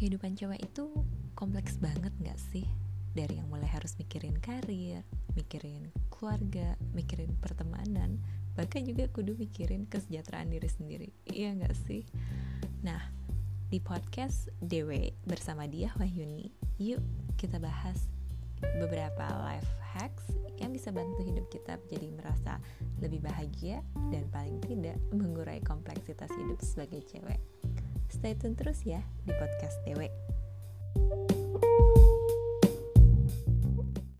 kehidupan cewek itu kompleks banget gak sih? Dari yang mulai harus mikirin karir, mikirin keluarga, mikirin pertemanan, bahkan juga kudu mikirin kesejahteraan diri sendiri. Iya gak sih? Nah, di podcast Dewe bersama dia Wahyuni, yuk kita bahas beberapa life hacks yang bisa bantu hidup kita menjadi merasa lebih bahagia dan paling tidak mengurai kompleksitas hidup sebagai cewek. Stay tune terus ya di podcast Dewe.